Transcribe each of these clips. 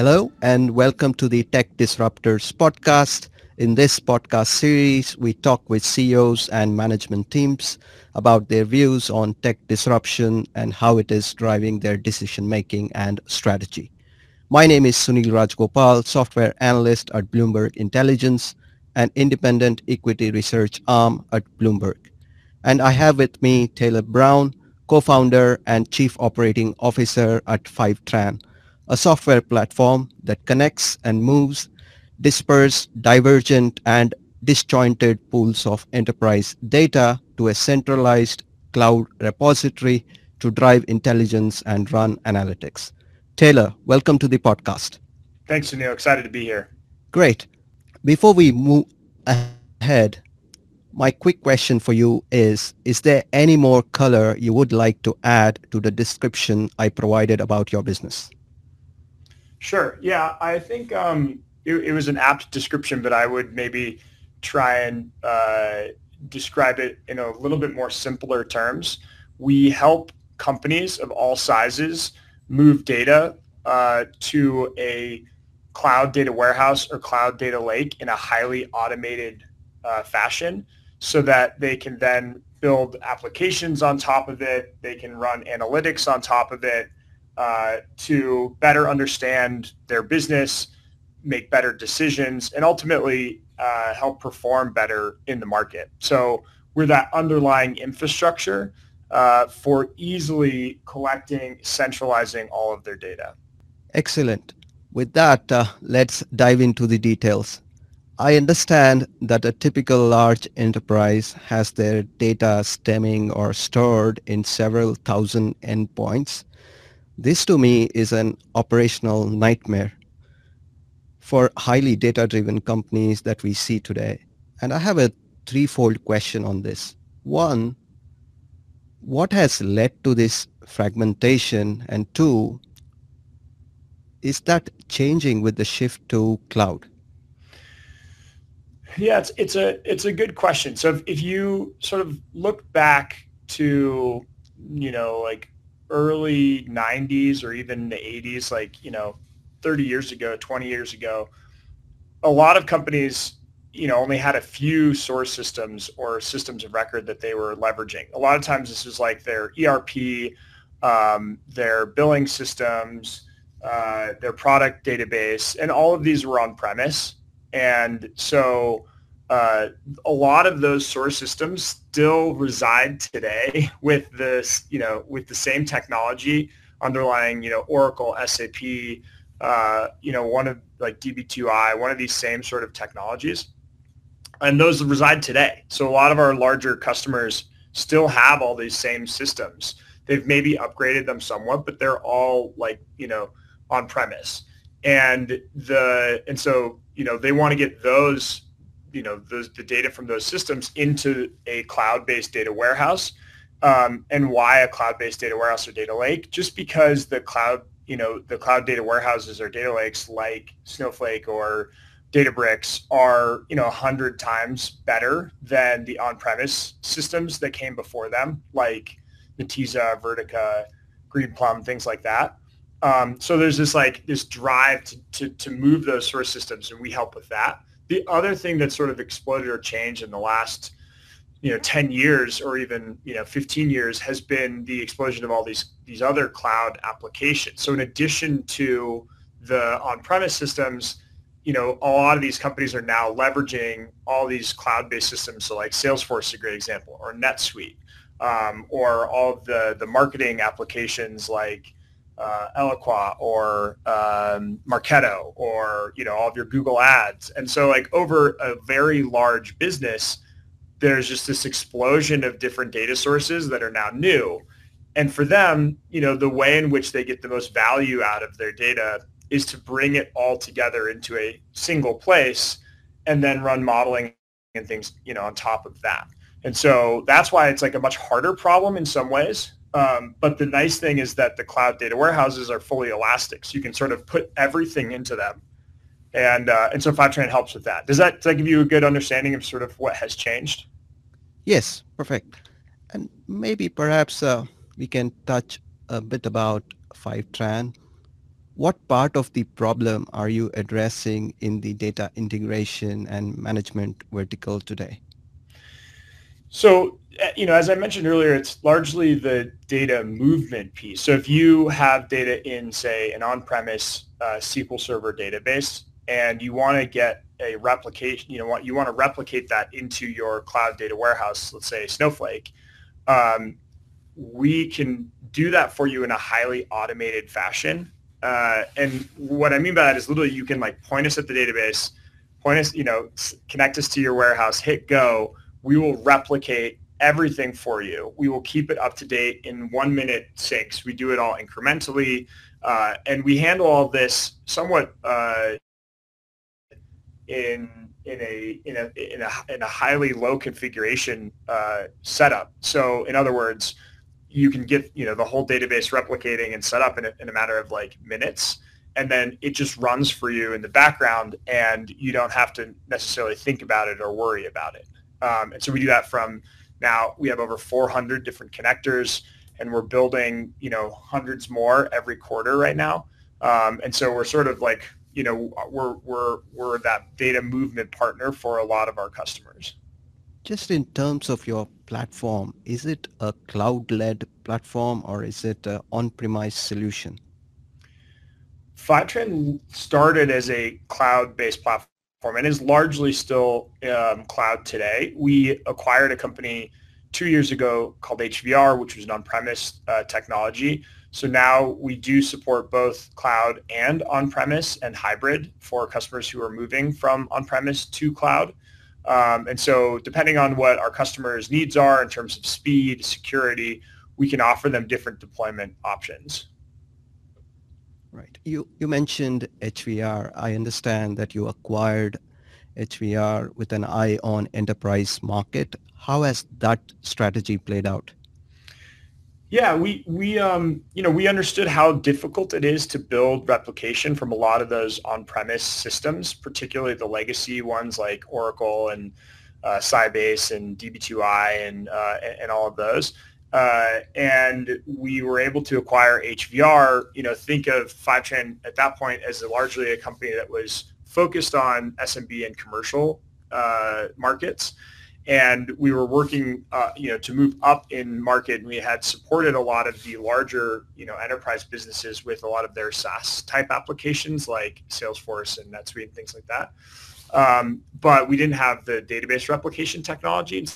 Hello and welcome to the Tech Disruptors podcast. In this podcast series, we talk with CEOs and management teams about their views on tech disruption and how it is driving their decision making and strategy. My name is Sunil Rajgopal, software analyst at Bloomberg Intelligence, an independent equity research arm at Bloomberg. And I have with me Taylor Brown, co-founder and chief operating officer at Fivetran, a software platform that connects and moves dispersed, divergent, and disjointed pools of enterprise data to a centralized cloud repository to drive intelligence and run analytics. Taylor, welcome to the podcast. Thanks, Sunil. Excited to be here. Great. Before we move ahead, my quick question for you is, is there any more color you would like to add to the description I provided about your business? Sure. Yeah, I think um, it, it, was an apt description, but I would maybe try and uh, describe it in a little bit more simpler terms. We help companies of all sizes move data uh, to a cloud data warehouse or cloud data lake in a highly automated uh, fashion so that they can then build applications on top of it. They can run analytics on top of it uh, to better understand their business, make better decisions, and ultimately uh, help perform better in the market. So we're that underlying infrastructure uh, for easily collecting, centralizing all of their data. Excellent. With that, uh, let's dive into the details. I understand that a typical large enterprise has their data stemming or stored in several thousand endpoints this to me is an operational nightmare for highly data-driven companies that we see today. And I have a threefold question on this. One, what has led to this fragmentation? And two, is that changing with the shift to cloud? Yeah, it's it's a it's a good question. So if, if you sort of look back to you know like early 90s or even the 80s, like, you know, 30 years ago, 20 years ago, a lot of companies, you know, only had a few source systems or systems of record that they were leveraging. A lot of times this was like their ERP, um, their billing systems, uh, their product database, and all of these were on premise. And so uh, a lot of those source systems still reside today with this, you know, with the same technology underlying, you know, Oracle, SAP, uh, you know, one of like DB2I, one of these same sort of technologies. And those reside today. So a lot of our larger customers still have all these same systems. They've maybe upgraded them somewhat, but they're all like, you know, on premise. And the and so, you know, they want to get those you know the, the data from those systems into a cloud-based data warehouse. Um, and why a cloud-based data warehouse or data lake? Just because the cloud you know the cloud data warehouses or data lakes like snowflake or databricks are you know 100 times better than the on-premise systems that came before them like netezza vertica greenplum things like that. Um, so there's this like this drive to, to, to move those source systems and we help with that the other thing that sort of exploded or changed in the last you know 10 years or even you know 15 years has been the explosion of all these these other cloud applications. So in addition to the on-premise systems you know a lot of these companies are now leveraging all these cloud-based systems. So like salesforce is a great example or netsuite um, or all the the marketing applications like uh, Eloqua or um, Marketo or you know all of your Google ads. And so like over a very large business, there's just this explosion of different data sources that are now new. And for them, you know, the way in which they get the most value out of their data is to bring it all together into a single place and then run modeling and things, you know, on top of that. And so that's why it's like a much harder problem in some ways um, but the nice thing is that the cloud data warehouses are fully elastic. So you can sort of put everything into them. And, uh, and so Fivetran helps with that. Does that, does that give you a good understanding of sort of what has changed? Yes, perfect. And maybe perhaps uh, we can touch a bit about Fivetran. what part of the problem are you addressing in the data integration and management vertical today? So, eh, you know, as I mentioned earlier, it's largely the data movement piece. So if you have data in, say, an on-premise uh, SQL Server database, and you want to get a replication, you know, you want to replicate that into your cloud data warehouse, let's say Snowflake, um, we can do that for you in a highly automated fashion. Uh, and what I mean by that is literally you can like point us at the database, point us, you know, connect us to your warehouse, hit go, we will replicate everything for you. We will keep it up to date in one minute syncs. We do it all incrementally. Uh, and we handle all this somewhat uh, in in a in a in a in a highly low configuration uh, setup. So in other words, you can get you know the whole database replicating and set up in a, in a matter of like minutes, and then it just runs for you in the background, and you don't have to necessarily think about it or worry about it. Um, and so we do that from now we have over 400 different connectors and we're building, you know, hundreds more every quarter right now. Um, and so we're sort of like, you know, we're, we're, we're that data movement partner for a lot of our customers. Just in terms of your platform, is it a cloud-led platform or is it an on-premise solution? Fivetran started as a cloud-based platform and is largely still um, cloud today. We acquired a company two years ago called HVR, which was an on-premise uh, technology. So now we do support both cloud and on-premise and hybrid for customers who are moving from on-premise to cloud. Um, and so depending on what our customers' needs are in terms of speed, security, we can offer them different deployment options. Right. You you mentioned HVR. I understand that you acquired HVR with an eye on enterprise market. How has that strategy played out? Yeah, we we um you know we understood how difficult it is to build replication from a lot of those on-premise systems, particularly the legacy ones like Oracle and uh, Sybase and DB2i and uh, and all of those. Uh, and we were able to acquire HVR. You know, think of Fivetran at that point as largely a company that was focused on SMB and commercial uh, markets. And we were working, uh, you know, to move up in market. And we had supported a lot of the larger, you know, enterprise businesses with a lot of their SaaS type applications like Salesforce and NetSuite and things like that. Um, but we didn't have the database replication technology.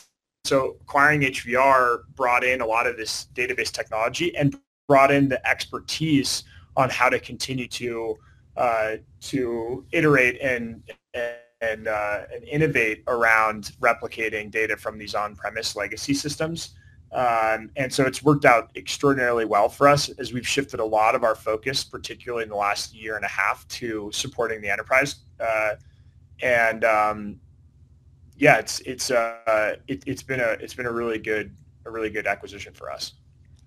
So acquiring HVR brought in a lot of this database technology and brought in the expertise on how to continue to uh, to iterate and and uh, and innovate around replicating data from these on-premise legacy systems. Um, and so it's worked out extraordinarily well for us as we've shifted a lot of our focus, particularly in the last year and a half, to supporting the enterprise. Uh, and um, yeah, it's it's uh, it, it's been a it's been a really good a really good acquisition for us.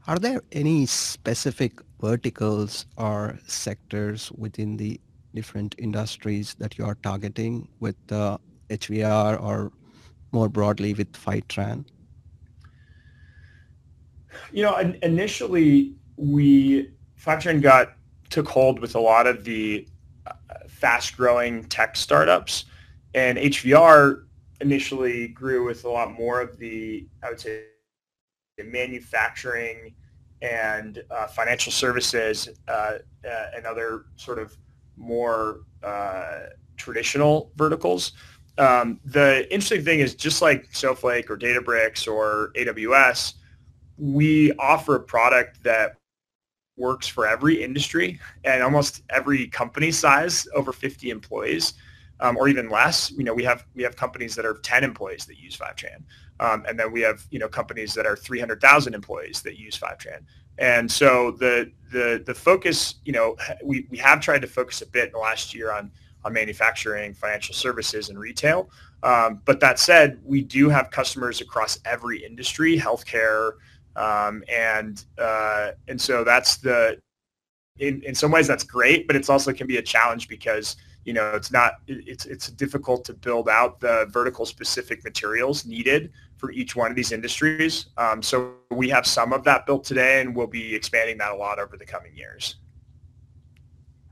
Are there any specific verticals or sectors within the different industries that you are targeting with uh, HVR or more broadly with Fivetran? You know, initially we Fivetran got took hold with a lot of the uh, fast-growing tech startups, and HVR initially grew with a lot more of the, I would say, manufacturing and uh, financial services uh, uh, and other sort of more uh, traditional verticals. Um, the interesting thing is just like Snowflake or Databricks or AWS, we offer a product that works for every industry and almost every company size over 50 employees um, or even less. You know, we have we have companies that are 10 employees that use Fivetran, um, and then we have you know companies that are 300,000 employees that use Fivetran. And so the the the focus, you know, we, we have tried to focus a bit in the last year on on manufacturing, financial services, and retail. Um, but that said, we do have customers across every industry, healthcare, um, and uh, and so that's the in, in some ways that's great, but it's also can be a challenge because you know, it's not, it's, it's difficult to build out the vertical specific materials needed for each one of these industries. Um, so we have some of that built today and we'll be expanding that a lot over the coming years.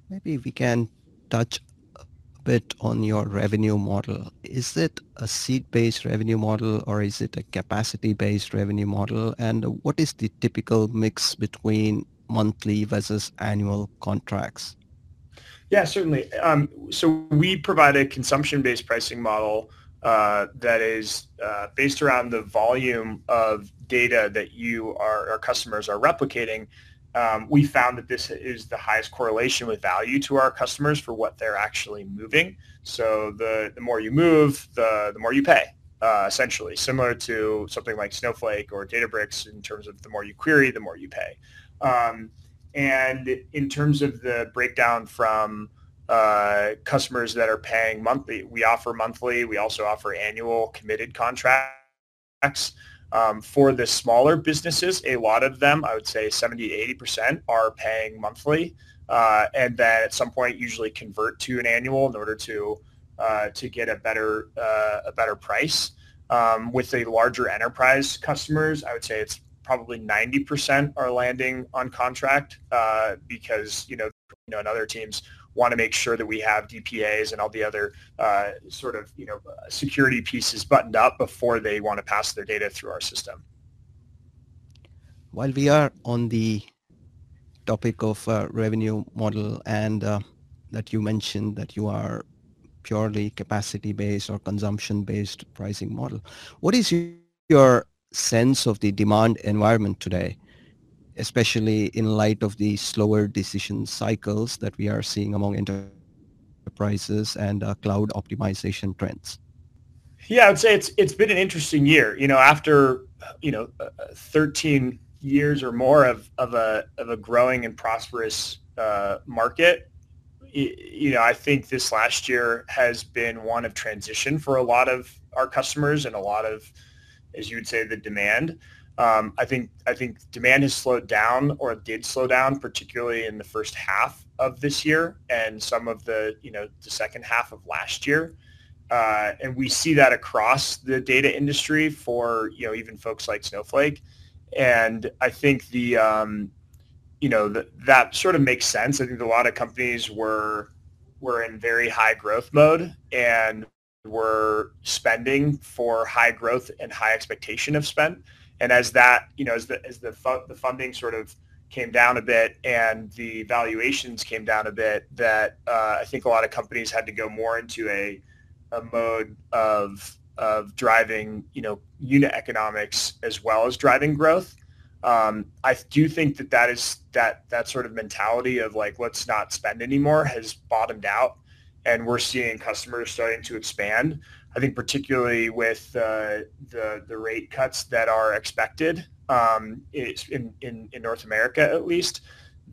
Maybe we can touch a bit on your revenue model. Is it a seat-based revenue model or is it a capacity-based revenue model? And what is the typical mix between monthly versus annual contracts? Yeah, certainly. Um, so we provide a consumption-based pricing model uh, that is uh, based around the volume of data that you are, our customers are replicating. Um, we found that this is the highest correlation with value to our customers for what they're actually moving. So the, the more you move, the, the more you pay, uh, essentially, similar to something like Snowflake or Databricks in terms of the more you query, the more you pay. Um, and in terms of the breakdown from uh, customers that are paying monthly, we offer monthly. We also offer annual committed contracts. Um, for the smaller businesses, a lot of them, I would say 70 to 80% are paying monthly. Uh, and then at some point usually convert to an annual in order to uh, to get a better uh, a better price. Um, with the larger enterprise customers, I would say it's probably 90% are landing on contract uh, because you know you know in other teams want to make sure that we have DPAs and all the other uh, sort of you know security pieces buttoned up before they want to pass their data through our system. While we are on the topic of uh, revenue model and uh, that you mentioned that you are purely capacity based or consumption based pricing model, what is your sense of the demand environment today, especially in light of the slower decision cycles that we are seeing among enterprises and uh, cloud optimization trends? Yeah, I would say it's it's been an interesting year. You know, after you know, uh, 13 years or more of, of a of a growing and prosperous uh, market, you know, I think this last year has been one of transition for a lot of our customers and a lot of as you would say, the demand. Um, I think I think demand has slowed down or did slow down, particularly in the first half of this year and some of the you know the second half of last year. Uh, and we see that across the data industry for you know even folks like Snowflake. And I think the um, you know the, that sort of makes sense. I think a lot of companies were were in very high growth mode and were spending for high growth and high expectation of spend. And as that, you know, as the as the fu- the funding sort of came down a bit and the valuations came down a bit, that uh, I think a lot of companies had to go more into a a mode of of driving, you know, unit economics as well as driving growth. Um, I do think that that is that that sort of mentality of like let's not spend anymore has bottomed out and we're seeing customers starting to expand. I think particularly with uh, the the rate cuts that are expected um, in, in in North America at least,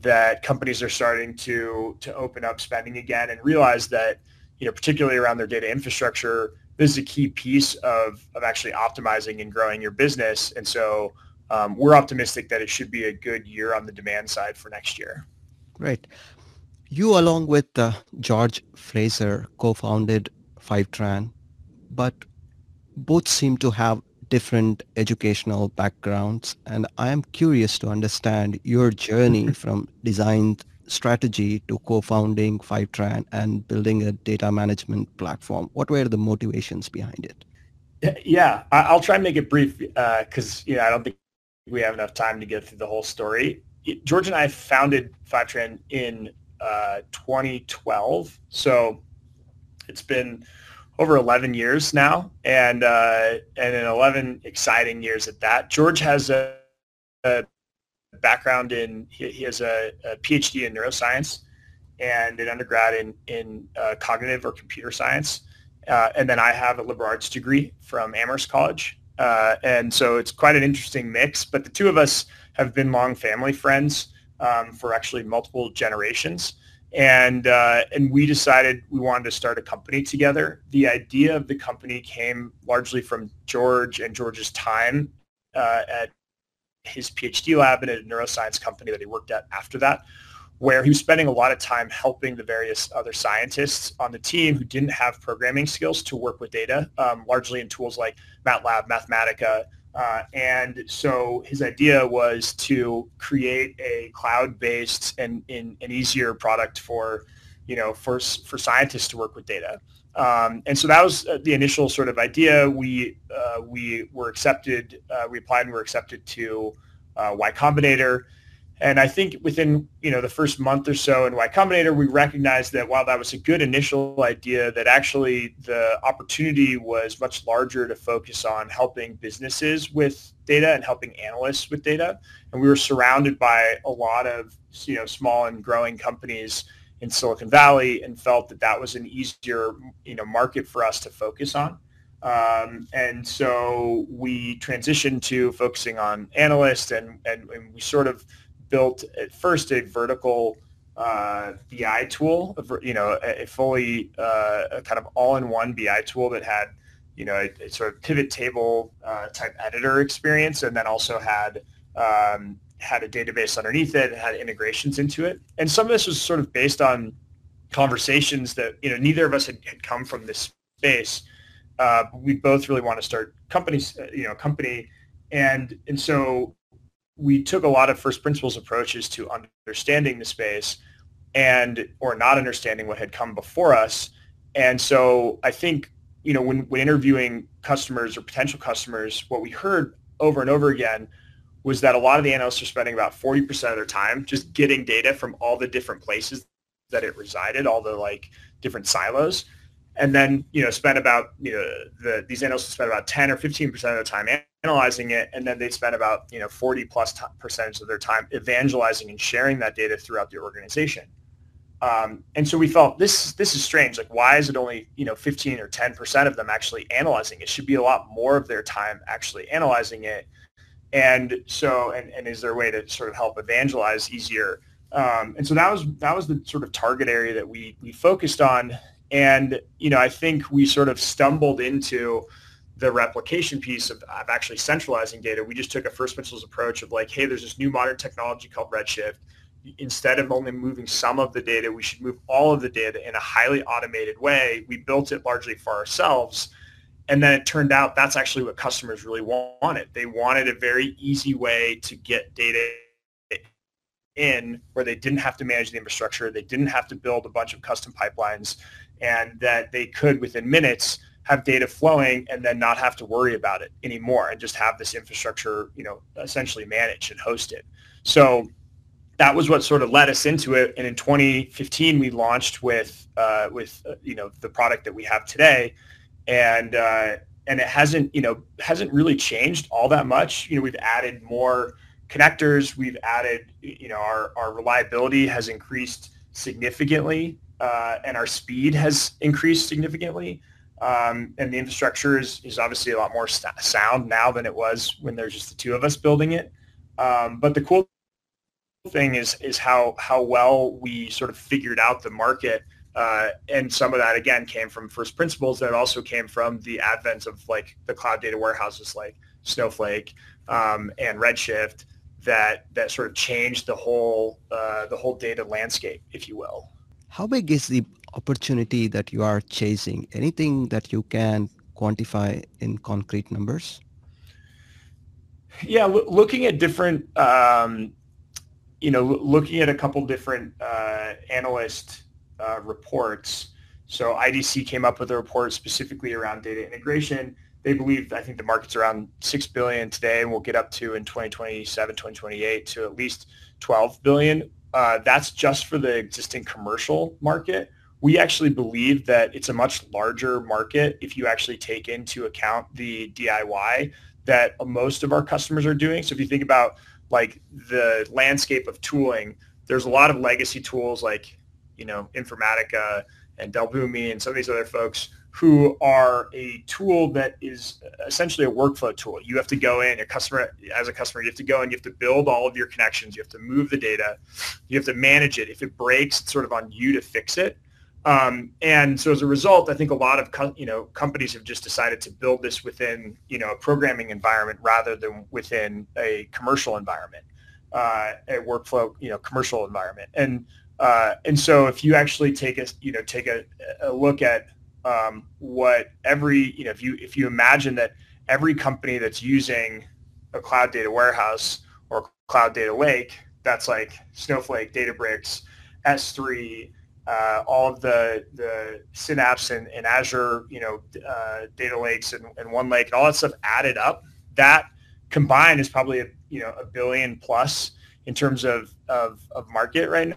that companies are starting to to open up spending again and realize that you know particularly around their data infrastructure, this is a key piece of of actually optimizing and growing your business. And so um, we're optimistic that it should be a good year on the demand side for next year. Great. You, along with uh, George Fraser, co-founded Fivetran, but both seem to have different educational backgrounds. And I am curious to understand your journey from design strategy to co-founding Fivetran and building a data management platform. What were the motivations behind it? Yeah, I'll try and make it brief because uh, you know I don't think we have enough time to get through the whole story. George and I founded Fivetran in uh, 2012. So it's been over 11 years now, and uh, and in 11 exciting years at that. George has a, a background in he, he has a, a, PhD in neuroscience and an undergrad in in uh, cognitive or computer science, uh, and then I have a liberal arts degree from Amherst College, uh, and so it's quite an interesting mix. But the two of us have been long family friends um, for actually multiple generations. And, uh, and we decided we wanted to start a company together. The idea of the company came largely from George and George's time uh, at his PhD lab and at a neuroscience company that he worked at after that, where he was spending a lot of time helping the various other scientists on the team who didn't have programming skills to work with data, um, largely in tools like MATLAB, Mathematica, Uh, and so his idea was to create a cloud-based and, and an easier product for, you know, for, for scientists to work with data. Um, and so that was uh, the initial sort of idea. We uh, we were accepted. Uh, we applied and were accepted to uh, Y Combinator. And I think within you know the first month or so in Y Combinator, we recognized that while that was a good initial idea, that actually the opportunity was much larger to focus on helping businesses with data and helping analysts with data. And we were surrounded by a lot of you know small and growing companies in Silicon Valley and felt that that was an easier you know market for us to focus on. Um, and so we transitioned to focusing on analysts and, and, and we sort of built at first a vertical uh, BI tool, you know, a, fully uh, a kind of all-in-one BI tool that had, you know, a, a sort of pivot table uh, type editor experience, and then also had um, had a database underneath it, had integrations into it. And some of this was sort of based on conversations that, you know, neither of us had, had come from this space. Uh, we both really want to start companies, uh, you know, company. And, and so we took a lot of first principles approaches to understanding the space and, or not understanding what had come before us. And so I think, you know, when, when interviewing customers or potential customers, what we heard over and over again was that a lot of the analysts are spending about 40% of their time just getting data from all the different places that it resided, all the like different silos. And then, you know, spend about, you know, the, these analysts spend about 10 or 15% of their time analyzing it. And then they spend about, you know, 40 plus t- percentage of their time evangelizing and sharing that data throughout the organization. Um, and so we felt this this is strange. Like, why is it only you know 15 or 10 percent of them actually analyzing? It should be a lot more of their time actually analyzing it and so, and, and is there a way to sort of help evangelize easier? Um, and so that was that was the sort of target area that we we focused on. And you know, I think we sort of stumbled into the replication piece of, of actually centralizing data. We just took a first principles approach of like, hey, there's this new modern technology called Redshift. Instead of only moving some of the data, we should move all of the data in a highly automated way. We built it largely for ourselves and then it turned out that's actually what customers really wanted. They wanted a very easy way to get data in where they didn't have to manage the infrastructure, they didn't have to build a bunch of custom pipelines, and that they could within minutes have data flowing and then not have to worry about it anymore and just have this infrastructure, you know, essentially managed and hosted. So that was what sort of led us into it. And in 2015, we launched with uh, with uh, you know the product that we have today and uh, and it hasn't you know hasn't really changed all that much. You know, we've added more connectors. We've added you know our our reliability has increased significantly, uh, and our speed has increased significantly. Um, and the infrastructure is, is obviously a lot more st- sound now than it was when there's just the two of us building it. Um, but the cool thing is is how how well we sort of figured out the market uh, and some of that again came from first principles that also came from the advent of like the cloud data warehouses like Snowflake um, and Redshift that that sort of changed the whole uh, the whole data landscape, if you will. How big is the opportunity that you are chasing? Anything that you can quantify in concrete numbers? Yeah, looking at different, um, you know, looking at a couple different uh, analyst uh, reports. So IDC came up with a report specifically around data integration. They believe, I think the market's around 6 billion today and we'll get up to in 2027, 2028 to at least 12 billion. Uh, that's just for the existing commercial market. We actually believe that it's a much larger market if you actually take into account the DIY that most of our customers are doing. So if you think about like the landscape of tooling, there's a lot of legacy tools like you know, Informatica and Dell Boomi and some of these other folks who are a tool that is essentially a workflow tool. You have to go in, a customer, as a customer, you have to go and you have to build all of your connections. You have to move the data. You have to manage it. If it breaks, it's sort of on you to fix it. Um, and so as a result, I think a lot of co- you know companies have just decided to build this within you know a programming environment rather than within a commercial environment, uh, a workflow you know commercial environment. And uh, and so if you actually take a, you know, take a, a look at um, what every, you know, if you, if you imagine that every company that's using a cloud data warehouse or cloud data lake, that's like Snowflake, Databricks, S3, uh, all of the the Synapse and, and Azure, you know, uh, data lakes and, and OneLake, and all that stuff added up, that combined is probably a, you know a billion plus in terms of of, of market right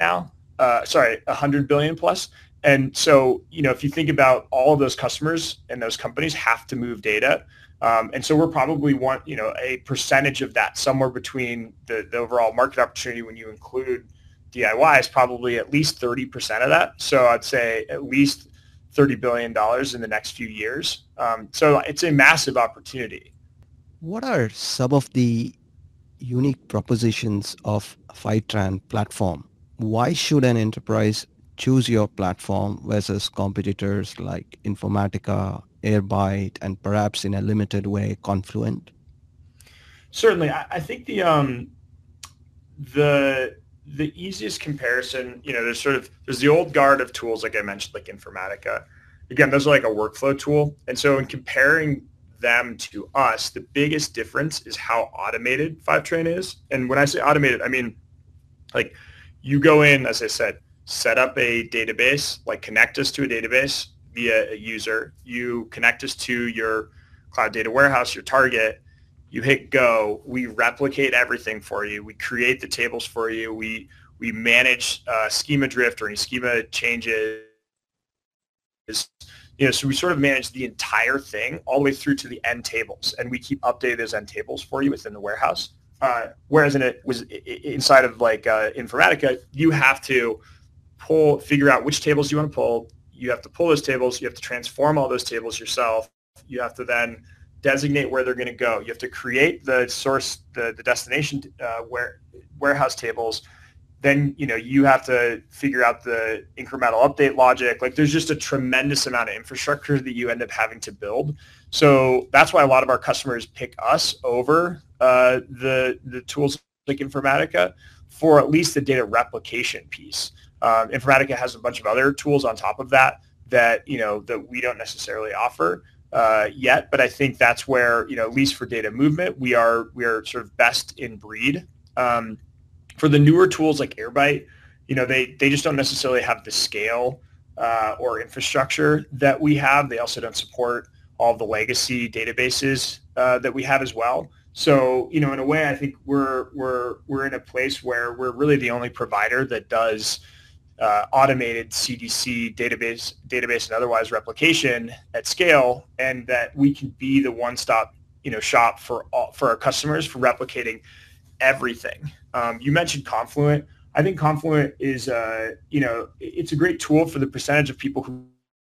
now. Uh, sorry, a hundred billion plus. And so, you know, if you think about all of those customers and those companies have to move data, um, and so we're probably want, you know, a percentage of that, somewhere between the, the overall market opportunity when you include DIY is probably at least 30% of that. So I'd say at least $30 billion in the next few years. Um, so it's a massive opportunity. What are some of the unique propositions of Fivetran platform? Why should an enterprise choose your platform versus competitors like Informatica, Airbyte, and perhaps in a limited way, Confluent? Certainly, I think the um, the the easiest comparison, you know, there's sort of there's the old guard of tools like I mentioned, like Informatica. Again, those are like a workflow tool, and so in comparing them to us, the biggest difference is how automated Fivetran is. And when I say automated, I mean like you go in, as I said, set up a database, like connect us to a database via a user. You connect us to your cloud data warehouse, your target. You hit go. We replicate everything for you. We create the tables for you. We we manage uh, schema drift or any schema changes. You know, so we sort of manage the entire thing all the way through to the end tables, and we keep updating those end tables for you within the warehouse. Uh, whereas in it was inside of like uh, Informatica, you have to pull, figure out which tables you want to pull. You have to pull those tables. You have to transform all those tables yourself. You have to then designate where they're going to go. You have to create the source, the, the destination uh, where, warehouse tables. Then, you know, you have to figure out the incremental update logic. Like there's just a tremendous amount of infrastructure that you end up having to build. So that's why a lot of our customers pick us over uh, the, the tools like Informatica for at least the data replication piece. Um, Informatica has a bunch of other tools on top of that that you know that we don't necessarily offer uh, yet, but I think that's where you know at least for data movement we are we are sort of best in breed. Um, for the newer tools like Airbyte, you know they they just don't necessarily have the scale uh, or infrastructure that we have. They also don't support all the legacy databases uh, that we have as well. So, you know, in a way, I think we're we're we're in a place where we're really the only provider that does uh, automated CDC database, database and otherwise replication at scale, and that we can be the one-stop, you know, shop for all, for our customers for replicating everything. Um, you mentioned Confluent. I think Confluent is, uh, you know, it's a great tool for the percentage of people who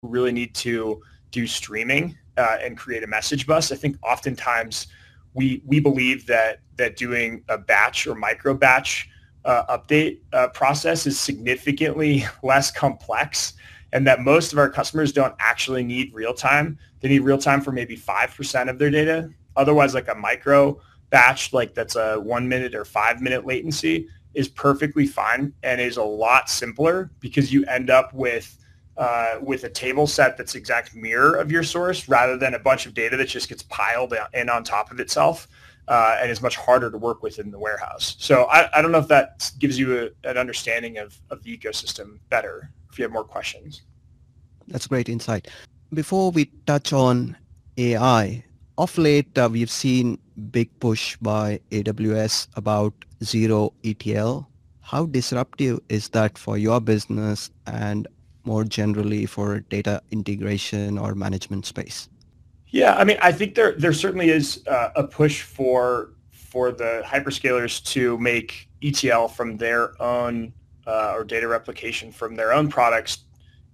really need to do streaming uh, and create a message bus. I think oftentimes we we believe that that doing a batch or micro batch uh, update uh, process is significantly less complex and that most of our customers don't actually need real time. They need real time for maybe 5% of their data. Otherwise, like a micro batch, like that's a one minute or five minute latency is perfectly fine and is a lot simpler because you end up with uh, with a table set that's exact mirror of your source rather than a bunch of data that just gets piled in on top of itself uh, and is much harder to work with in the warehouse. So I, I don't know if that gives you a, an understanding of, of the ecosystem better if you have more questions. That's great insight. Before we touch on AI, of late uh, we've seen big push by AWS about zero ETL. How disruptive is that for your business and more generally for data integration or management space? Yeah, I mean, I think there there certainly is uh, a push for for the hyperscalers to make ETL from their own uh, or data replication from their own products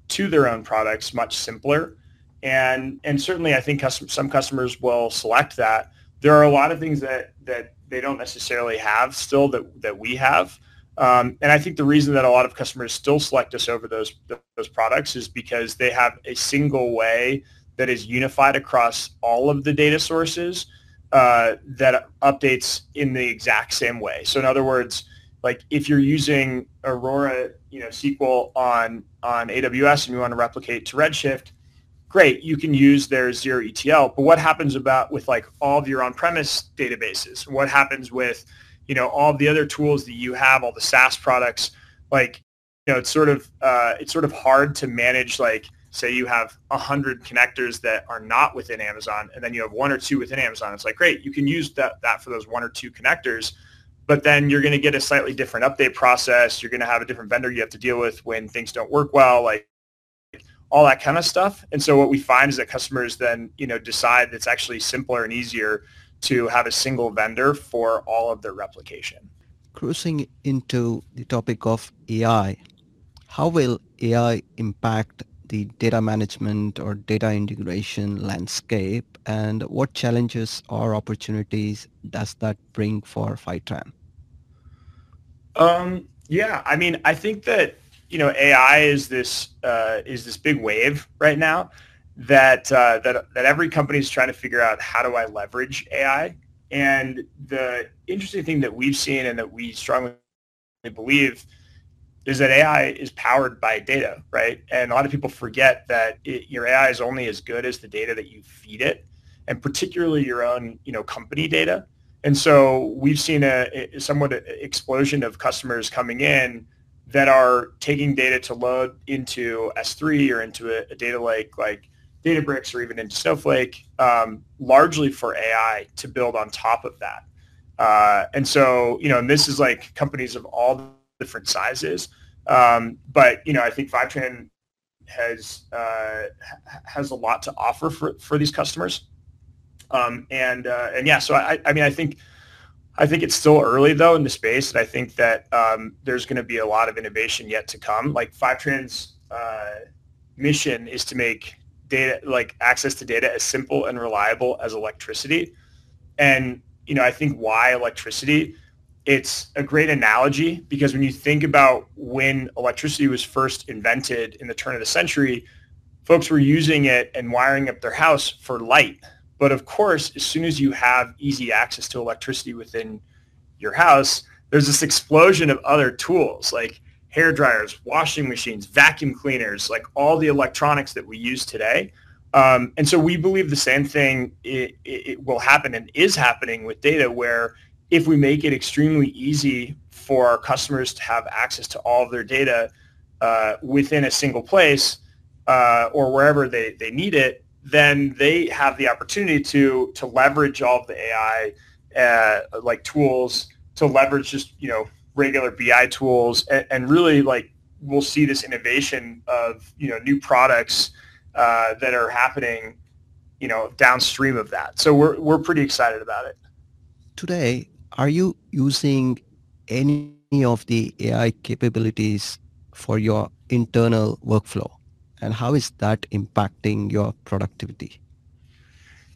to their own products much simpler. And and certainly, I think custom, some customers will select that. There are a lot of things that that they don't necessarily have still that that we have. Um, and I think the reason that a lot of customers still select us over those those products is because they have a single way that is unified across all of the data sources uh, that updates in the exact same way. So in other words, like if you're using Aurora, you know, SQL on on AWS and you want to replicate to Redshift, great, you can use their zero ETL. But what happens about with like all of your on-premise databases? What happens with, you know, all of the other tools that you have, all the SaaS products? Like, you know, it's sort of uh, it's sort of hard to manage like say you have 100 connectors that are not within Amazon and then you have one or two within Amazon. It's like, great, you can use that, that for those one or two connectors, but then you're going to get a slightly different update process. You're going to have a different vendor you have to deal with when things don't work well, like all that kind of stuff. And so what we find is that customers then, you know, decide it's actually simpler and easier to have a single vendor for all of their replication. Cruising into the topic of AI, how will AI impact the data management or data integration landscape and what challenges or opportunities does that bring for Fivetran? Um, yeah, I mean, I think that you know AI is this uh, is this big wave right now that uh, that that every company is trying to figure out how do I leverage AI. And the interesting thing that we've seen and that we strongly believe is that AI is powered by data, right? And a lot of people forget that it, your AI is only as good as the data that you feed it, and particularly your own, you know, company data. And so we've seen a, a somewhat explosion of customers coming in that are taking data to load into S3 or into a, a data lake like Databricks or even into Snowflake, um, largely for AI to build on top of that. Uh, and so, you know, and this is like companies of all different sizes. Um, but you know, I think Fivetran has uh, has a lot to offer for, for these customers. Um, and uh, and yeah, so I, I mean, I think I think it's still early though in the space, and I think that um, there's going to be a lot of innovation yet to come. Like Fivetran's uh, mission is to make data, like access to data, as simple and reliable as electricity. And you know, I think why electricity it's a great analogy because when you think about when electricity was first invented in the turn of the century, folks were using it and wiring up their house for light. But of course, as soon as you have easy access to electricity within your house, there's this explosion of other tools like hair dryers, washing machines, vacuum cleaners, like all the electronics that we use today. Um, and so we believe the same thing it, it will happen and is happening with data where if we make it extremely easy for our customers to have access to all of their data uh, within a single place uh, or wherever they, they need it, then they have the opportunity to to leverage all of the AI uh, like tools to leverage just you know regular BI tools and, and, really like we'll see this innovation of you know new products uh, that are happening you know downstream of that. So we're we're pretty excited about it. Today, are you using any of the AI capabilities for your internal workflow? And how is that impacting your productivity?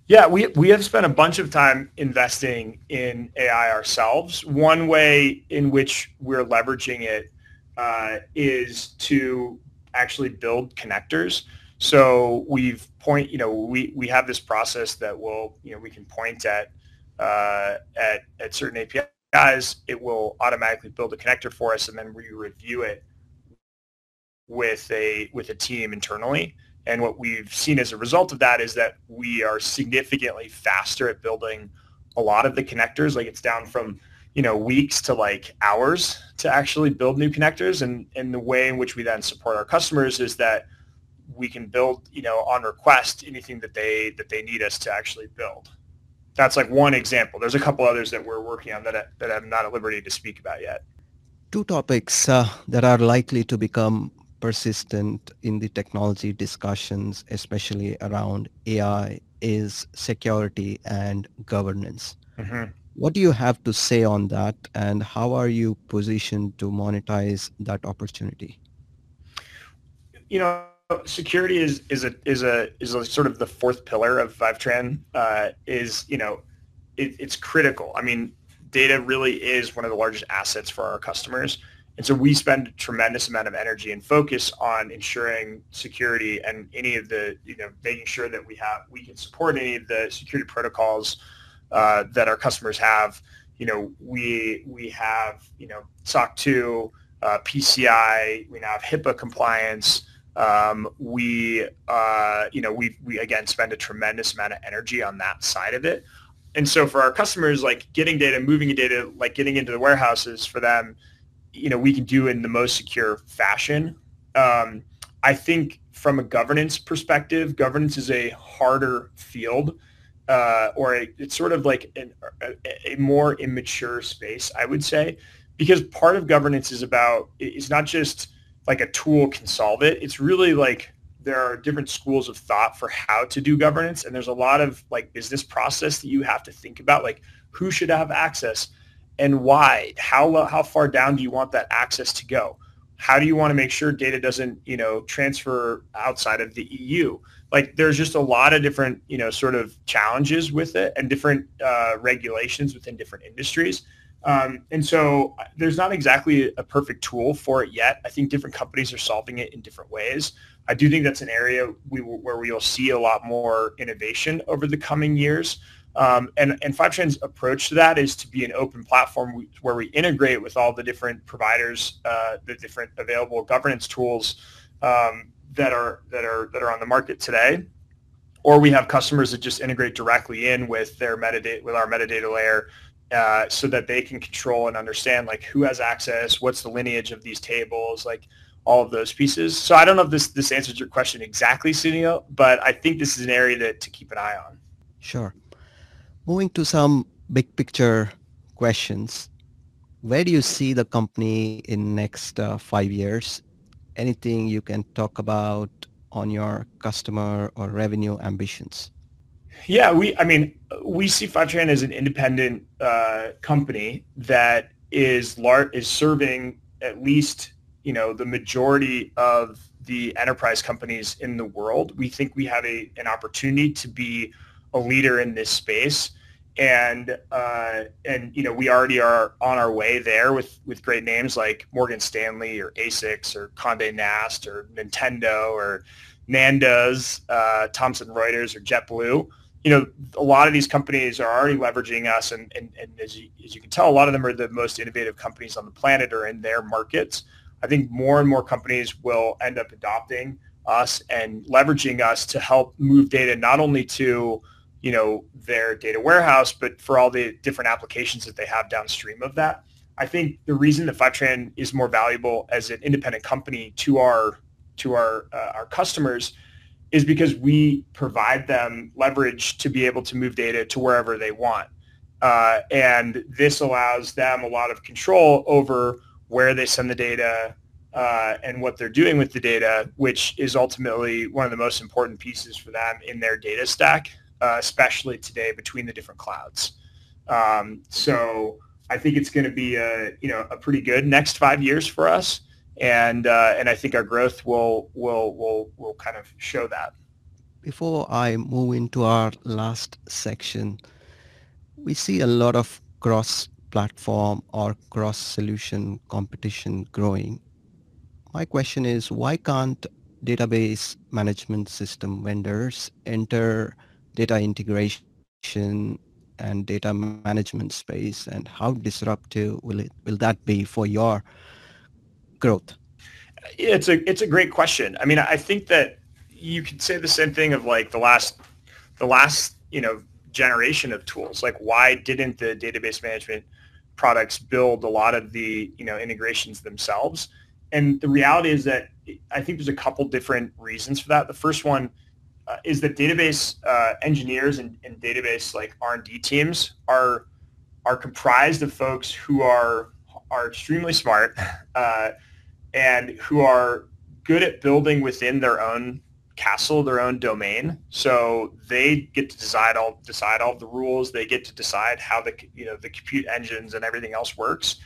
Yeah, we, we have spent a bunch of time investing in AI ourselves. One way in which we're leveraging it uh, is to actually build connectors. So we've point, you know, we, we have this process that will, you know, we can point at uh, at, at certain APIs, it will automatically build a connector for us and then we review it with a with a team internally. And what we've seen as a result of that is that we are significantly faster at building a lot of the connectors. Like it's down from you know weeks to like hours to actually build new connectors. And and the way in which we then support our customers is that we can build you know on request anything that they that they need us to actually build that's like one example. There's a couple others that we're working on that, that I'm not at liberty to speak about yet. Two topics uh, that are likely to become persistent in the technology discussions, especially around AI, is security and governance. Mm-hmm. What do you have to say on that, and how are you positioned to monetize that opportunity? You know, security is is a is a is a sort of the fourth pillar of Fivetran. Uh, is you know, it, it's critical. I mean, data really is one of the largest assets for our customers, and so we spend a tremendous amount of energy and focus on ensuring security and any of the you know making sure that we have we can support any of the security protocols uh, that our customers have. You know, we we have you know SOC 2, uh, PCI, we now have HIPAA compliance Um, we, uh, you know, we, we again spend a tremendous amount of energy on that side of it. And so for our customers, like getting data, moving data, like getting into the warehouses for them, you know, we can do in the most secure fashion. Um, I think from a governance perspective, governance is a harder field uh, or a, it's sort of like an, a, a, more immature space, I would say, because part of governance is about, it's not just like a tool can solve it. It's really like there are different schools of thought for how to do governance. And there's a lot of like business process that you have to think about, like who should have access and why, how, how far down do you want that access to go? How do you want to make sure data doesn't, you know, transfer outside of the EU? like there's just a lot of different you know sort of challenges with it and different uh, regulations within different industries um, and so uh, there's not exactly a perfect tool for it yet. I think different companies are solving it in different ways. I do think that's an area we, where we will see a lot more innovation over the coming years. Um, and, and Fivetran's approach to that is to be an open platform where we integrate with all the different providers, uh, the different available governance tools um, that are that are that are on the market today. Or we have customers that just integrate directly in with their metadata with our metadata layer uh, so that they can control and understand like who has access what's the lineage of these tables like all of those pieces. So i don't know if this this answers your question exactly sunil but i think this is an area that to keep an eye on. Sure. Moving to some big picture questions. Where do you see the company in next uh, five years? Anything you can talk about on your customer or revenue ambitions? Yeah, we. I mean, we see Fivetran as an independent uh, company that is lar- is serving at least you know the majority of the enterprise companies in the world. We think we have a an opportunity to be a leader in this space and uh, and you know we already are on our way there with with great names like Morgan Stanley or ASICS or Condé Nast or Nintendo or Nando's, uh, Thomson Reuters or JetBlue. You know, a lot of these companies are already leveraging us, and, and, and as, you, as you can tell, a lot of them are the most innovative companies on the planet or in their markets. I think more and more companies will end up adopting us and leveraging us to help move data not only to you know, their data warehouse, but for all the different applications that they have downstream of that. I think the reason that Fivetran is more valuable as an independent company to our to our uh, our customers is because we provide them leverage to be able to move data to wherever they want, uh, and this allows them a lot of control over where they send the data uh, and what they're doing with the data, which is ultimately one of the most important pieces for them in their data stack uh, especially today between the different clouds. Um, so I think it's going to be a you know a pretty good next five years for us, and uh, and I think our growth will will will will kind of show that. Before I move into our last section, we see a lot of cross-platform or cross-solution competition growing. My question is, why can't database management system vendors enter data integration and data management space and how disruptive will it will that be for your growth? It's a it's a great question. I mean i think that you could say the same thing of like the last the last you know generation of tools. Like why didn't the database management products build a lot of the you know integrations themselves? And the reality is that i think there's a couple different reasons for that. The first one uh, is that database uh, engineers and, and, database like R&D teams are are comprised of folks who are are extremely smart uh, and who are good at building within their own castle, their own domain. So they get to decide all decide all the rules. They get to decide how the you know the compute engines and everything else works.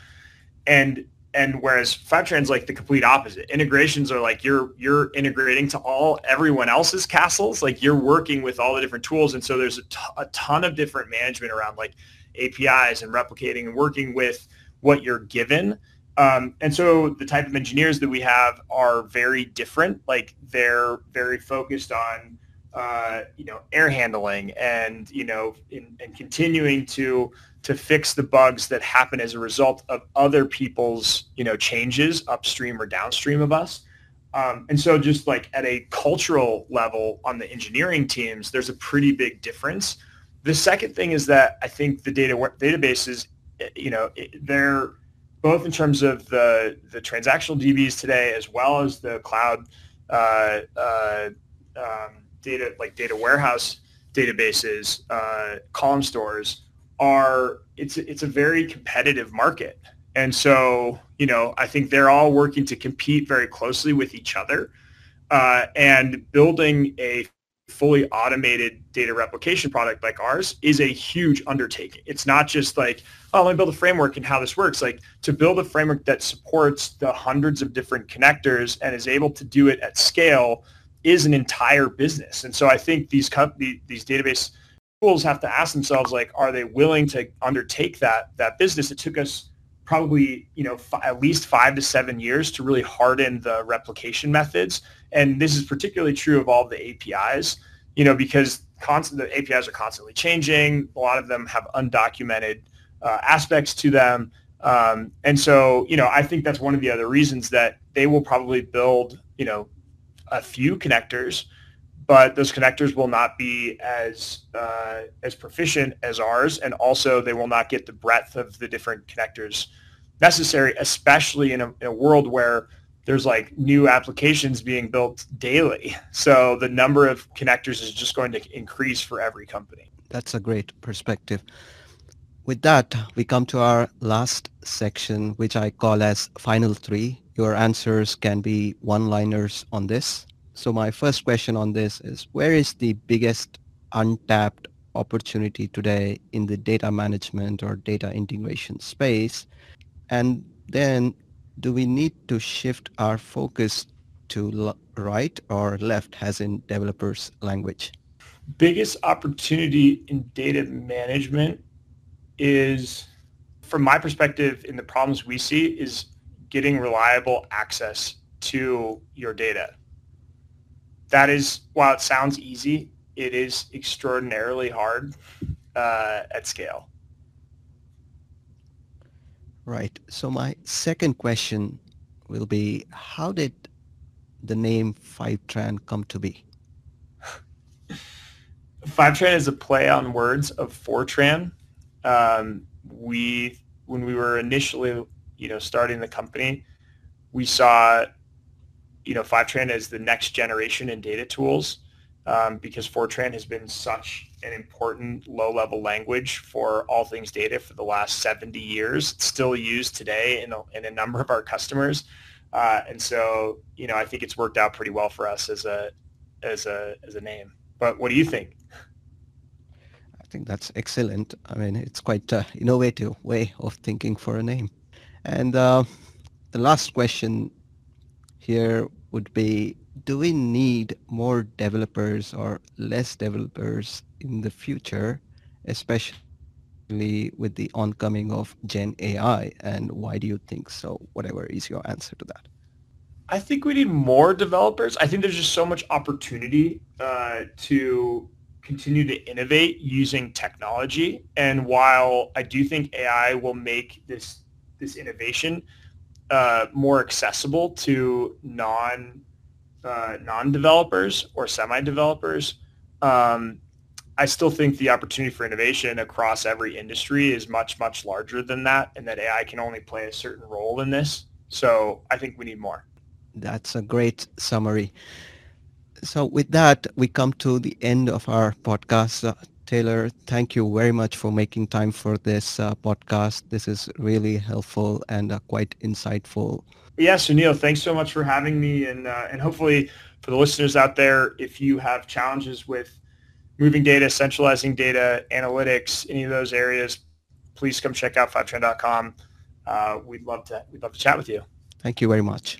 And and whereas Fivetran's like the complete opposite. Integrations are like you're you're integrating to all everyone else's castles. Like you're working with all the different tools, and so there's a, t- a ton of different management around like APIs and replicating and working with what you're given. Um, and so the type of engineers that we have are very different. Like they're very focused on uh, you know error handling and you know in, and continuing to to fix the bugs that happen as a result of other people's you know changes upstream or downstream of us. Um, and so just like at a cultural level on the engineering teams, there's a pretty big difference. The second thing is that I think the data databases, eh, you know, they're both in terms of the, the transactional DBs today as well as the cloud uh, uh, um, data, like data warehouse databases, uh, column stores are, it's, it's a very competitive market. And so, you know, I think they're all working to compete very closely with each other uh, and building a fully automated data replication product like ours is a huge undertaking. It's not just like, oh, let me build a framework and how this works. Like to build a framework that supports the hundreds of different connectors and is able to do it at scale is an entire business. And so I think these company, these database tools have to ask themselves, like, are they willing to undertake that that business? It took us probably you know f- at least five to seven years to really harden the replication methods and this is particularly true of all the apis you know because constant the apis are constantly changing. A lot of them have undocumented uh, aspects to them. Um, and so you know i think that's one of the other reasons that they will probably build you know a few connectors but those connectors will not be as uh, as proficient as ours, and also they will not get the breadth of the different connectors necessary, especially in a, in a world where there's like new applications being built daily. So the number of connectors is just going to increase for every company. That's a great perspective. With that, we come to our last section, which I call as final three. Your answers can be one-liners on this. So my first question on this is, where is the biggest untapped opportunity today in the data management or data integration space? And then do we need to shift our focus to right or left as in developers language? Biggest opportunity in data management is, from my perspective, in the problems we see, is getting reliable access to your data that is, while it sounds easy, it is extraordinarily hard uh, at scale. Right. So my second question will be, how did the name Fivetran come to be? Fivetran is a play on words of Fortran. Um, we, when we were initially, you know, starting the company, we saw you know, Fivetran as the next generation in data tools um, because Fortran has been such an important low-level language for all things data for the last 70 years. It's still used today in a, in a number of our customers. Uh, and so, you know, I think it's worked out pretty well for us as a, as a, as a name. But what do you think? I think that's excellent. I mean, it's quite an innovative way of thinking for a name. And uh, the last question here would be, do we need more developers or less developers in the future, especially with the oncoming of Gen AI? And why do you think so? Whatever is your answer to that. I think we need more developers. I think there's just so much opportunity uh, to continue to innovate using technology. And while I do think AI will make this this innovation uh, more accessible to non uh, non developers or semi developers. Um, I still think the opportunity for innovation across every industry is much much larger than that, and that AI can only play a certain role in this. So I think we need more. That's a great summary. So with that, we come to the end of our podcast. Uh, Taylor, thank you very much for making time for this uh, podcast. This is really helpful and uh, quite insightful. Yes, Sunil, thanks so much for having me. And, uh, and hopefully for the listeners out there, if you have challenges with moving data, centralizing data, analytics, any of those areas, please come check out fivetran.com. Uh, we'd love to we'd love to chat with you. Thank you very much.